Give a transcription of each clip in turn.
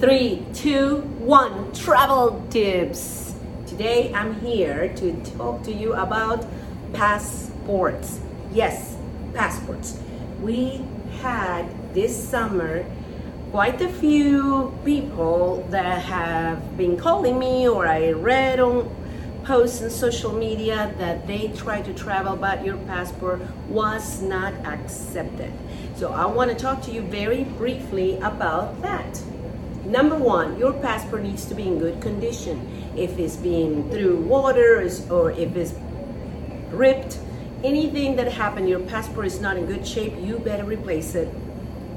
Three, two, one, travel tips. Today I'm here to talk to you about passports. Yes, passports. We had this summer quite a few people that have been calling me or I read on posts on social media that they tried to travel but your passport was not accepted. So I want to talk to you very briefly about that. Number one, your passport needs to be in good condition. If it's been through water or if it's ripped, anything that happened, your passport is not in good shape, you better replace it.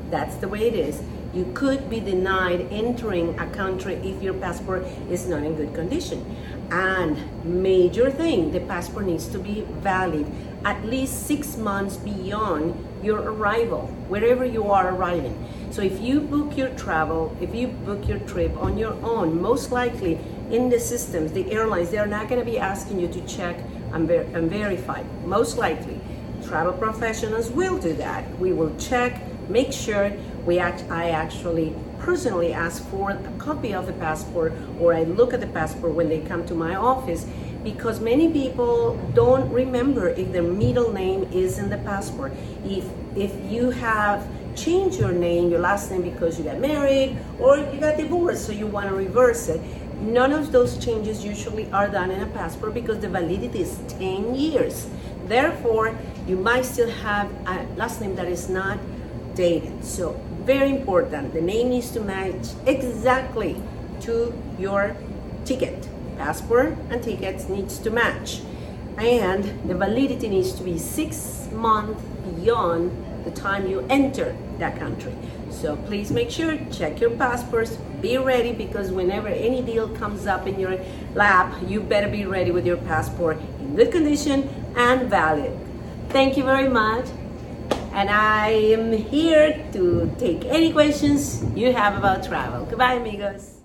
That's the way it is. You could be denied entering a country if your passport is not in good condition. And major thing, the passport needs to be valid at least six months beyond your arrival, wherever you are arriving. So if you book your travel, if you book your trip on your own, most likely in the systems, the airlines, they're not going to be asking you to check and, ver- and verify. Most likely, travel professionals will do that. We will check, make sure we act, I actually personally ask for a copy of the passport or I look at the passport when they come to my office because many people don't remember if their middle name is in the passport. If if you have changed your name, your last name because you got married or you got divorced, so you want to reverse it. None of those changes usually are done in a passport because the validity is 10 years. Therefore, you might still have a last name that is not dated. So, very important. The name needs to match exactly to your ticket. Passport and tickets needs to match. And the validity needs to be six months beyond the time you enter that country. So please make sure check your passports. Be ready because whenever any deal comes up in your lap you better be ready with your passport in good condition and valid. Thank you very much and i am here to take any questions you have about travel. Goodbye amigos